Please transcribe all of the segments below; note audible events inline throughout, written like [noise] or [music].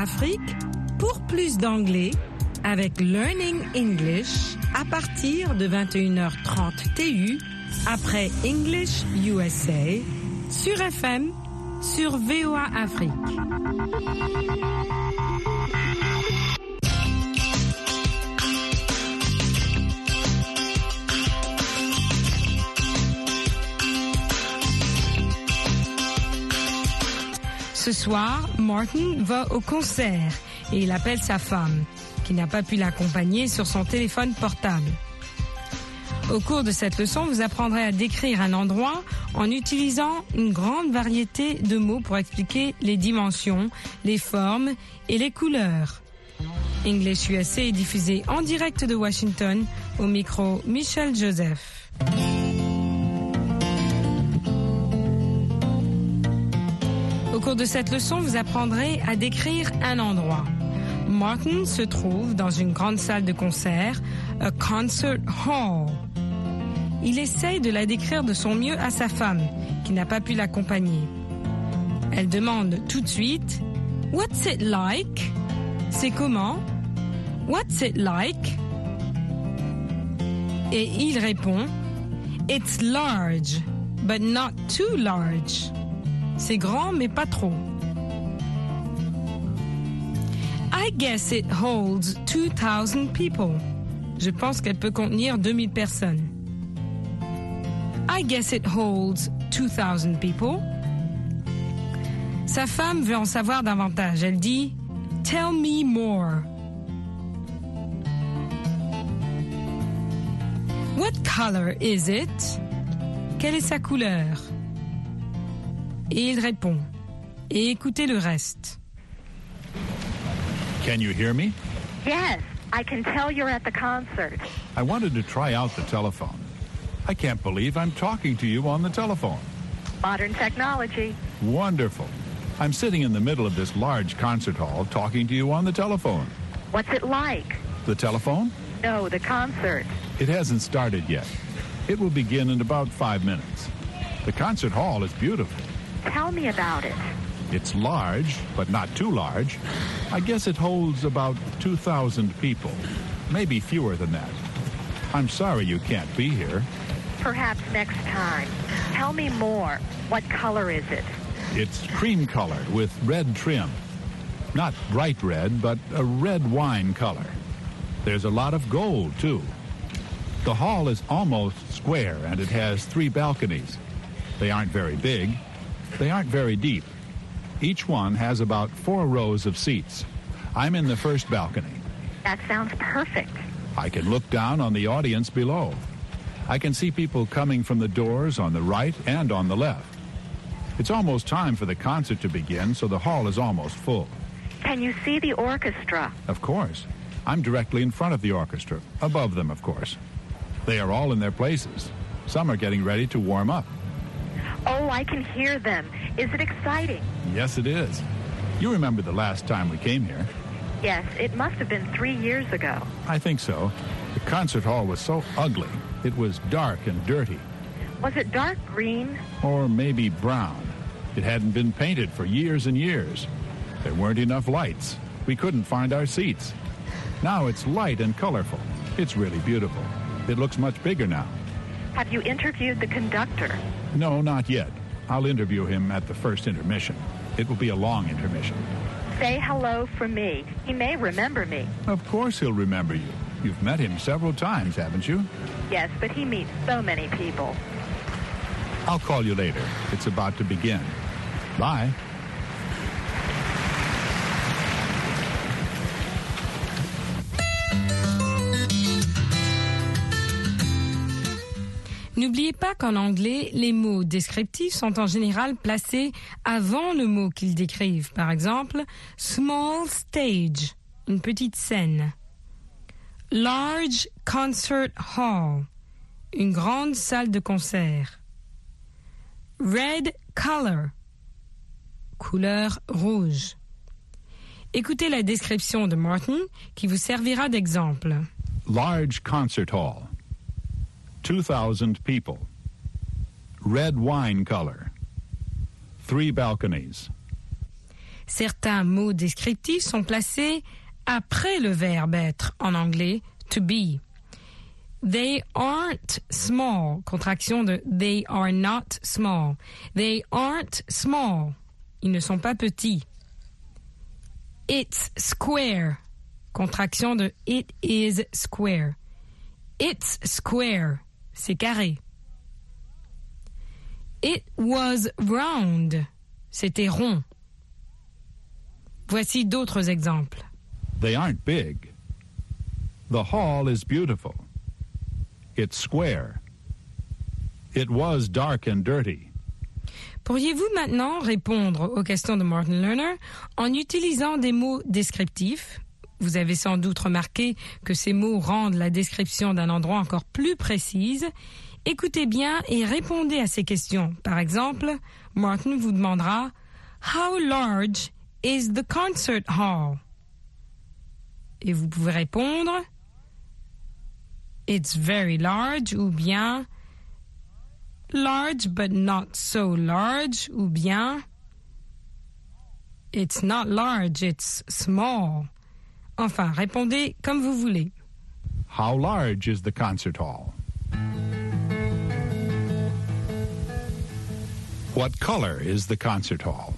Afrique pour plus d'anglais avec Learning English à partir de 21h30 TU après English USA sur FM sur VOA Afrique. Ce soir, Martin va au concert et il appelle sa femme, qui n'a pas pu l'accompagner sur son téléphone portable. Au cours de cette leçon, vous apprendrez à décrire un endroit en utilisant une grande variété de mots pour expliquer les dimensions, les formes et les couleurs. English USA est diffusé en direct de Washington au micro Michel Joseph. Au cours de cette leçon, vous apprendrez à décrire un endroit. Martin se trouve dans une grande salle de concert, a concert hall. Il essaye de la décrire de son mieux à sa femme, qui n'a pas pu l'accompagner. Elle demande tout de suite What's it like? C'est comment? What's it like? Et il répond It's large, but not too large. C'est grand, mais pas trop. I guess it holds 2000 people. Je pense qu'elle peut contenir 2000 personnes. I guess it holds 2000 people. Sa femme veut en savoir davantage. Elle dit Tell me more. What color is it? Quelle est sa couleur? Et il répond. Et écoutez le reste. Can you hear me? Yes, I can tell you're at the concert. I wanted to try out the telephone. I can't believe I'm talking to you on the telephone. Modern technology. Wonderful. I'm sitting in the middle of this large concert hall talking to you on the telephone. What's it like? The telephone? No, the concert. It hasn't started yet. It will begin in about five minutes. The concert hall is beautiful. Tell me about it. It's large, but not too large. I guess it holds about 2,000 people, maybe fewer than that. I'm sorry you can't be here. Perhaps next time. Tell me more. What color is it? It's cream colored with red trim. Not bright red, but a red wine color. There's a lot of gold, too. The hall is almost square and it has three balconies. They aren't very big. They aren't very deep. Each one has about four rows of seats. I'm in the first balcony. That sounds perfect. I can look down on the audience below. I can see people coming from the doors on the right and on the left. It's almost time for the concert to begin, so the hall is almost full. Can you see the orchestra? Of course. I'm directly in front of the orchestra, above them, of course. They are all in their places. Some are getting ready to warm up. Oh, I can hear them. Is it exciting? Yes, it is. You remember the last time we came here. Yes, it must have been three years ago. I think so. The concert hall was so ugly. It was dark and dirty, Was it dark green? or maybe brown. It hadn't been painted for years and years. There weren't enough lights. We couldn't find our seats. Now it's light and colorful. It's really beautiful. It looks much bigger now. Have you interviewed the conductor? No, not yet. I'll interview him at the first intermission. It will be a long intermission. Say hello from me. He may remember me. Of course he'll remember you. You've met him several times, haven't you? Yes, but he meets so many people. I'll call you later. It's about to begin. Bye. N'oubliez pas qu'en anglais, les mots descriptifs sont en général placés avant le mot qu'ils décrivent. Par exemple, small stage, une petite scène. Large concert hall, une grande salle de concert. Red color, couleur rouge. Écoutez la description de Martin qui vous servira d'exemple. Large concert hall. 2,000 people. Red wine color. Three balconies. Certains mots descriptifs sont placés après le verbe être en anglais to be. They aren't small. Contraction de they are not small. They aren't small. Ils ne sont pas petits. It's square. Contraction de it is square. It's square. C'est carré. It was round. C'était rond. Voici d'autres exemples. They aren't big. The hall is beautiful. It's square. It was dark and dirty. Pourriez-vous maintenant répondre aux questions de Martin Lerner en utilisant des mots descriptifs? Vous avez sans doute remarqué que ces mots rendent la description d'un endroit encore plus précise. Écoutez bien et répondez à ces questions. Par exemple, Martin vous demandera How large is the concert hall? Et vous pouvez répondre It's very large ou bien large but not so large ou bien It's not large, it's small. Enfin, répondez comme vous voulez. How large is the concert hall? What color is the concert hall?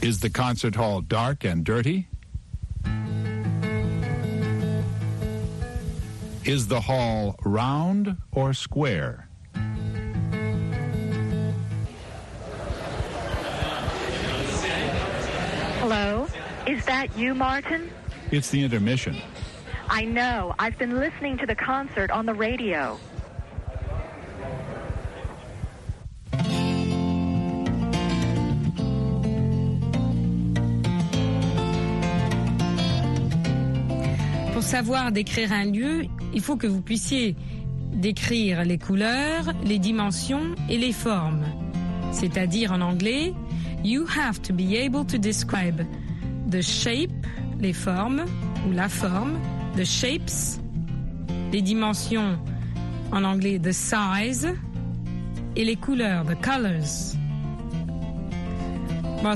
Is the concert hall dark and dirty? Is the hall round or square? Hello? Is that you, Martin? It's the intermission. I know. I've been listening to the concert on the radio. Pour savoir décrire un lieu, il faut que vous puissiez décrire les couleurs, les dimensions et les formes. C'est-à-dire en anglais, you have to be able to describe the shape, les formes ou la forme, the shapes, les dimensions en anglais the size et les couleurs the colors.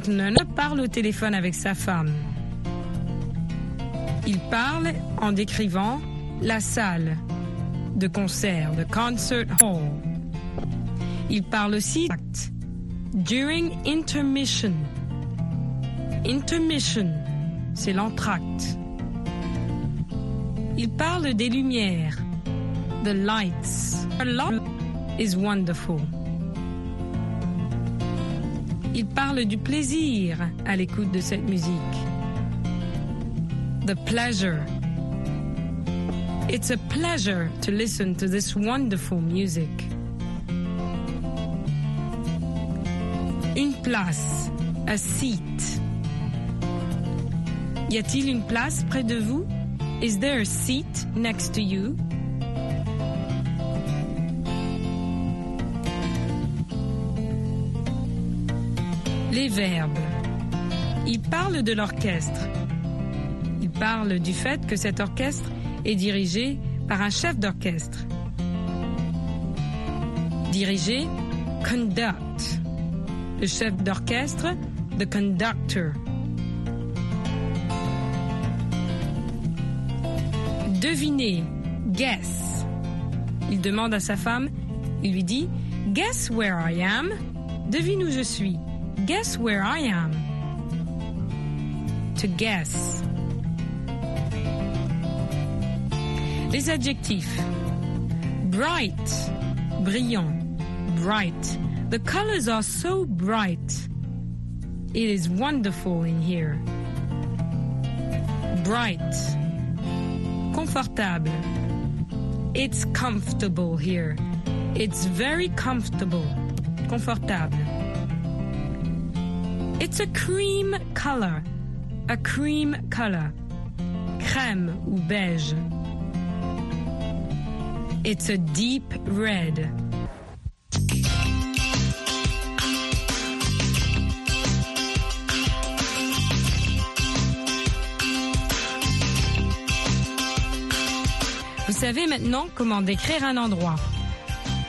Lerner parle au téléphone avec sa femme. Il parle en décrivant la salle de concert, the concert hall. Il parle aussi during intermission. Intermission, c'est l'entracte. Il parle des lumières, the lights. A lot is wonderful. Il parle du plaisir à l'écoute de cette musique. The pleasure. It's a pleasure to listen to this wonderful music. Place, a seat. Y a-t-il une place près de vous? Is there a seat next to you? Les verbes. Il parle de l'orchestre. Il parle du fait que cet orchestre est dirigé par un chef d'orchestre. Diriger, conduct. Le chef d'orchestre, the conductor. Deviner, guess. Il demande à sa femme, il lui dit, guess where I am? Devine où je suis. Guess where I am. To guess. Les adjectifs. Bright, brillant, bright. The colors are so bright. It is wonderful in here. Bright. Confortable. It's comfortable here. It's very comfortable. Confortable. It's a cream color. A cream color. Crème ou beige. It's a deep red. Savez maintenant comment décrire un endroit.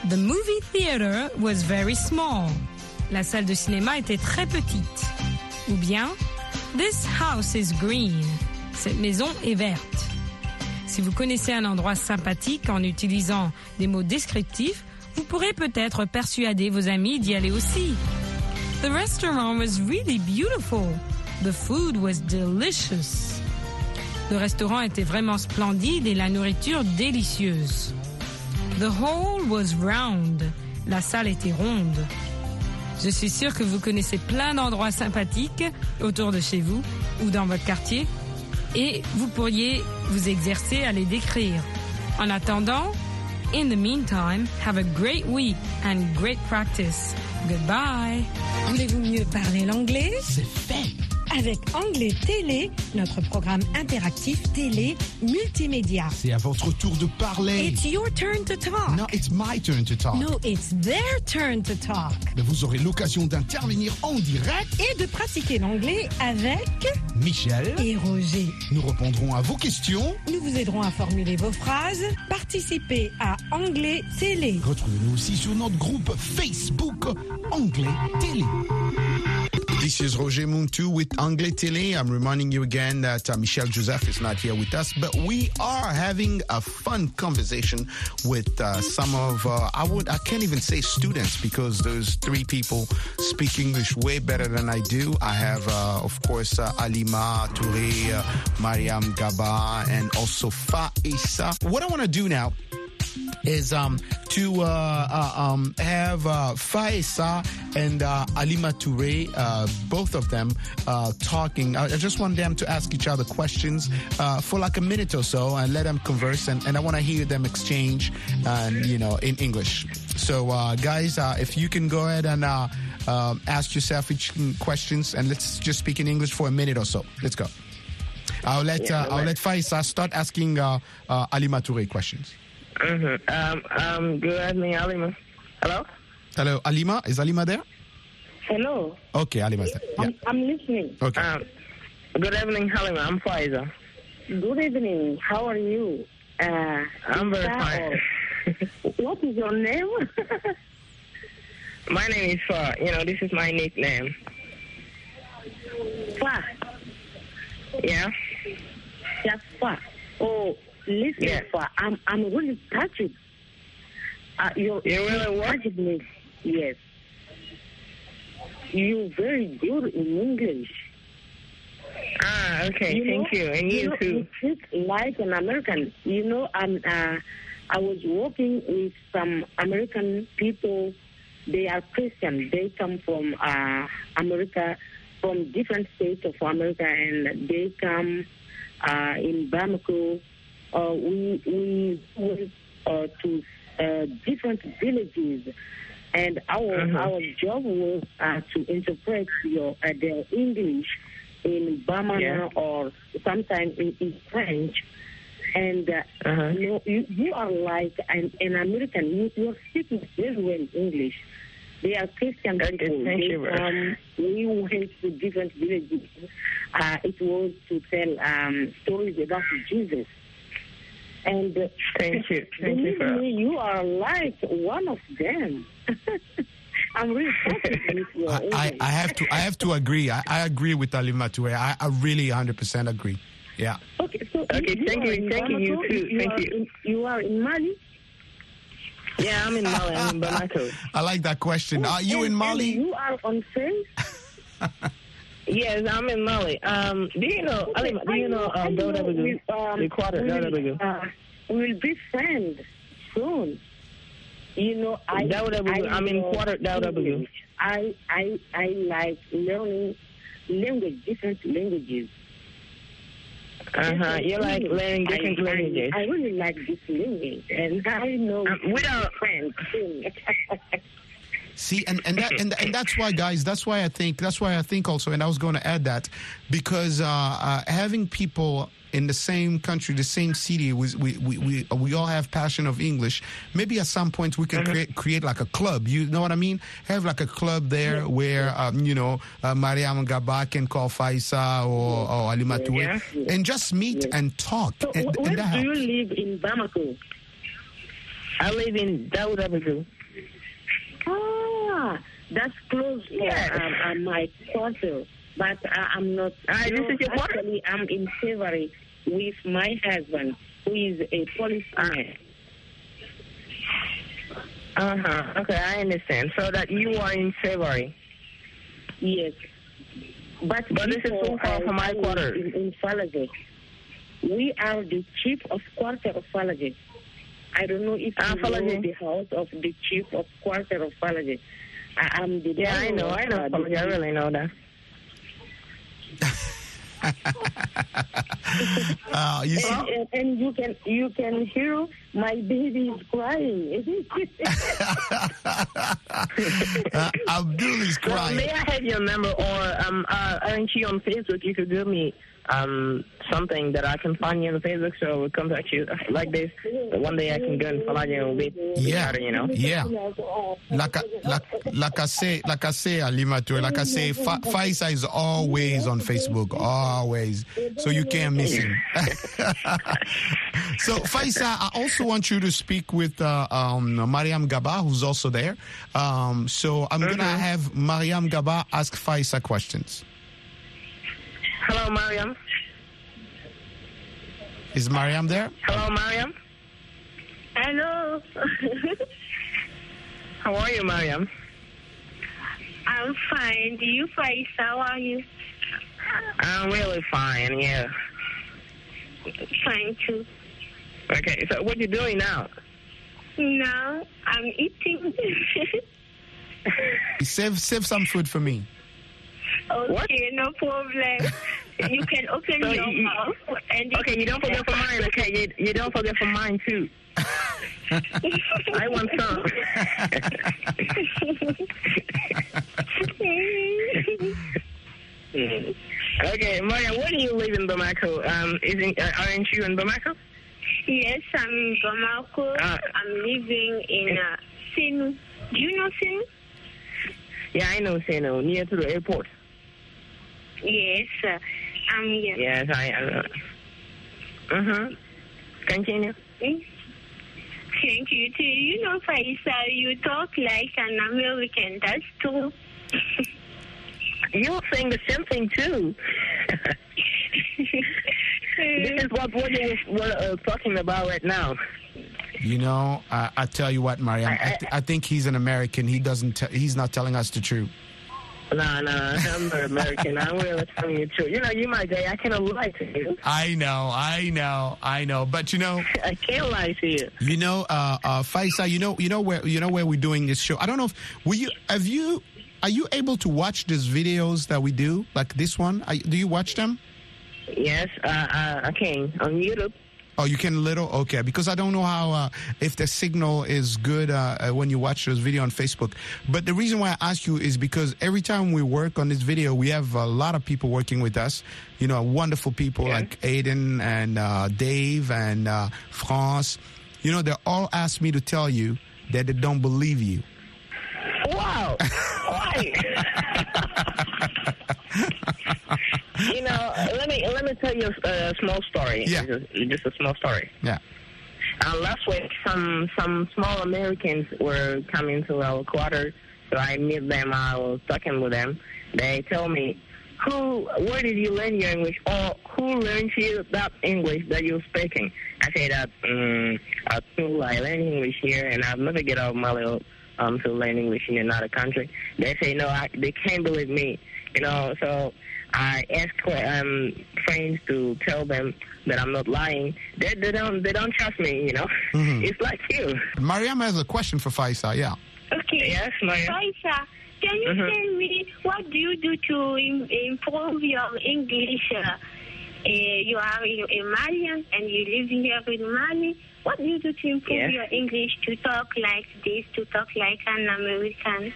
The movie theater was very small. la salle de cinéma était très petite. Ou bien This house is green. Cette maison est verte. Si vous connaissez un endroit sympathique en utilisant des mots descriptifs, vous pourrez peut-être persuader vos amis d'y aller aussi. The restaurant was really beautiful. The food was delicious. Le restaurant était vraiment splendide et la nourriture délicieuse. The hall was round. La salle était ronde. Je suis sûre que vous connaissez plein d'endroits sympathiques autour de chez vous ou dans votre quartier et vous pourriez vous exercer à les décrire. En attendant, in the meantime, have a great week and great practice. Goodbye. Voulez-vous mieux parler l'anglais? C'est fait. Avec Anglais Télé, notre programme interactif télé multimédia. C'est à votre tour de parler. It's your turn to talk. No, it's my turn to talk. No, it's their turn to talk. Mais vous aurez l'occasion d'intervenir en direct. Et de pratiquer l'anglais avec Michel, et Roger. nous répondrons à vos questions. Nous vous aiderons à formuler vos phrases. Participez à Anglais Télé. Retrouvez-nous aussi sur notre groupe Facebook Anglais Télé. This is Roger Muntu with Anglais Télé. I'm reminding you again that uh, Michel Joseph is not here with us, but we are having a fun conversation with uh, some of uh, I would I can't even say students because those three people speak English way better than I do. I have uh, of course uh, Alima Touré, uh, Mariam Gaba, and also Faisa. What I want to do now is um, to uh, uh, um, have uh, Faisa and uh, Alima Touré, uh, both of them, uh, talking. I, I just want them to ask each other questions uh, for like a minute or so and let them converse. And, and I want to hear them exchange, and you know, in English. So, uh, guys, uh, if you can go ahead and uh, um ask yourself each questions, and let's just speak in English for a minute or so. Let's go. I'll let uh, I'll let Faisa start asking Alima Touré questions. Mm-hmm. Um, um, good evening, Alima. Hello? Hello, Alima. Is Alima there? Hello, Okay, Alima's there. Yeah. I'm, I'm listening. Okay. Um, good evening, Halima. I'm Faiza. Good evening. How are you? Uh, I'm very fine. [laughs] what is your name? my name is Fa. You know, this is my nickname. Fa. Yeah? Just Fa. Oh, listen, Yeah. Fa. I'm, I'm really touched. Uh, you're, You really touched me. Yes. You're very good in English. Ah, okay. You Thank know- you. And you know, too. You speak like an American. You know, I'm, uh, I was working with some American people. They are Christian. They come from uh, America, from different states of America, and they come uh, in Bamako. Uh, we we went uh, to uh, different villages, and our Mhm. our job was uh, to interpret your uh, their English in Bamana Yeah. or sometimes in, in French. And uh, Uh-huh. you, know, you you are like an, an American. You you are speaking very well English. They are Christian Okay, people. thank you come- we went to different villages. Uh, it was to tell um, stories about Jesus. And uh, Thank you. [laughs] Thank you believe for me, you are like one of them. [laughs] I'm really touched [laughs] with your I, I, I have to I have to agree. I, I agree with Alima Touré. I, I really 100% agree. Yeah. Okay, so Okay, you, thank are you, in thank you, you Bamako, too, thank are you. In, you are in Mali. Yeah, I'm in Mali. I'm in Bamako. I like that question. Are you And- in and Mali? you are on face. Yes, I'm in Mali. Um, do you know, Alima, do you know um, Daoudabougou? we, um, The quarter, we Dauda will, uh, we will be friends soon. You know, I, I I'm in quarter. I, I, I like learning language, different languages. Uh-huh. You like learning different I, languages. I, I really like this language, and I know Um, we don't- friends soon. [laughs] See, and, and that and, and that's why, guys. That's why I think. That's why I think also. And I was going to add that because uh, uh, having people in the same country, the same city, we we, we we we all have passion of English. Maybe at some point we can create create like a club. You know what I mean? Have like a club there where um, you know uh, Mariam Gaba can call Faisa or, or Alima Touré Yeah. and just meet and talk. so, and, wh- and where that do you live in Bamako? I live in Daoudabougou. Ah, That's close for Yes. um, um, my quarter, but uh, I'm not. Ah, you this is your? Actually, I'm in February with my husband, who is a policeman. Uh huh. Okay, I understand. So that you are in February. Yes. But, But this is so far from my quarter. In, in Faladié. We are the chief of quarter of Faladié. I don't know if Ah, you know the house of the chief of quarter of Faladié. I am the Yeah, I know. I know. the- I really know that. Uh, [laughs] you see, and, and, and you can you can hear my baby is crying. [laughs] uh, Abdul is Well, crying. may I have your number, or um, uh, aren't you on Facebook? You could give me um something that I can find you on Facebook, so I will contact you [laughs] like this. One day I can go and follow you and we Yeah. you know. Yeah. Like I, like, like I say, like I say, Alimato, like I say, Fa- Faisa is always on Facebook, always. So you can't miss him. [laughs] so Faisa, I also want you to speak with uh, um, Mariam Gaba, who's also there. Um, so I'm gonna have Mariam Gaba ask Faisa questions. Hello, Mariam. Is Mariam there? Hello, Mariam. Hello. [laughs] How are you, Mariam? I'm fine. Do you find how are you? I'm really fine. Yeah. Fine too. Okay. So what are you doing now? Now I'm eating. Save save some food for me. [laughs] okay, no problem. [laughs] You can open So your you- mouth and Okay, you don't forget for mine. Okay, you, you don't forget for mine too. I want some. [laughs] okay, Maria, where do you live in Bamako? Um, isn't uh, aren't you in Bamako? yes, I'm in Bamako. Ah. I'm living in uh, Sénou. Do you know Sénou? Yeah, I know, Sénou, near to the airport. Yes, uh, I'm here. Yes, I. Uh huh. Continue. Thank you too. You know, Faisa, you talk like an American. That's true. You're saying the same thing too. [laughs] this is what what you were uh, talking about right now. You know, I, I tell you what, Mariam, I, th- I think he's an American. He doesn't. T- he's not telling us the truth. Nah, nah, I'm not American. I'm really telling you the truth. You know, you my guy. I cannot lie to you. I know, I know, I know. But you know, [laughs] I can't lie to you. you know, uh, uh, Faisa, you know, you know where, you know where we're doing this show. I don't know if will you have you are you able to watch these videos that we do, like this one? Are, do you watch them? Yes, uh, uh, I can on YouTube. Oh, you can little okay because I don't know how uh, if the signal is good uh, uh, when you watch this video on Facebook. But the reason why I ask you is because every time we work on this video, we have a lot of people working with us. You know, wonderful people Yeah. like Aiden and uh, Dave and uh, France. You know, they all ask me to tell you that they don't believe you. Wow. Why? [laughs] [laughs] you know, let me let me tell you a, a small story. Yeah. Just, just a small story. Yeah. Uh, last week, some some small Americans were coming to our quarters, so I met them. I was talking with them. They tell me, "Who? Where did you learn your English? Or who learned you that English that you're speaking?" I say that um, at school I learned English here, and I've never get out of my little um, to learn English in another country. They say no, I, they can't believe me. You know, so I ask um, friends to tell them that I'm not lying. They, they don't they don't trust me. You know, Mhm. it's like you. Mariam has a question for Faisa. Yeah. Okay. Yes, Maya. Faisa, can you Mhm. tell me what do you do to im- improve your English? Uh, uh, you are a Malian and you live here in Mali. What do you do to improve Yes. your English to talk like this, to talk like an American?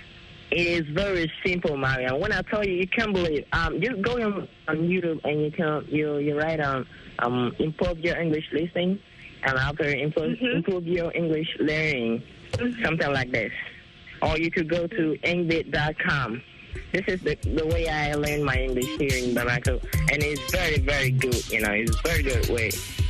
It is very simple, Maria. When I tell you, you can't believe. Um, just go on, on YouTube and you can you you write um um improve your English listening, and after improve Mhm. improve your English learning, something like this. Or you could go to engvid.com. This is the the way I learn my English here in Bamako, and it's very very good. You know, it's a very good way.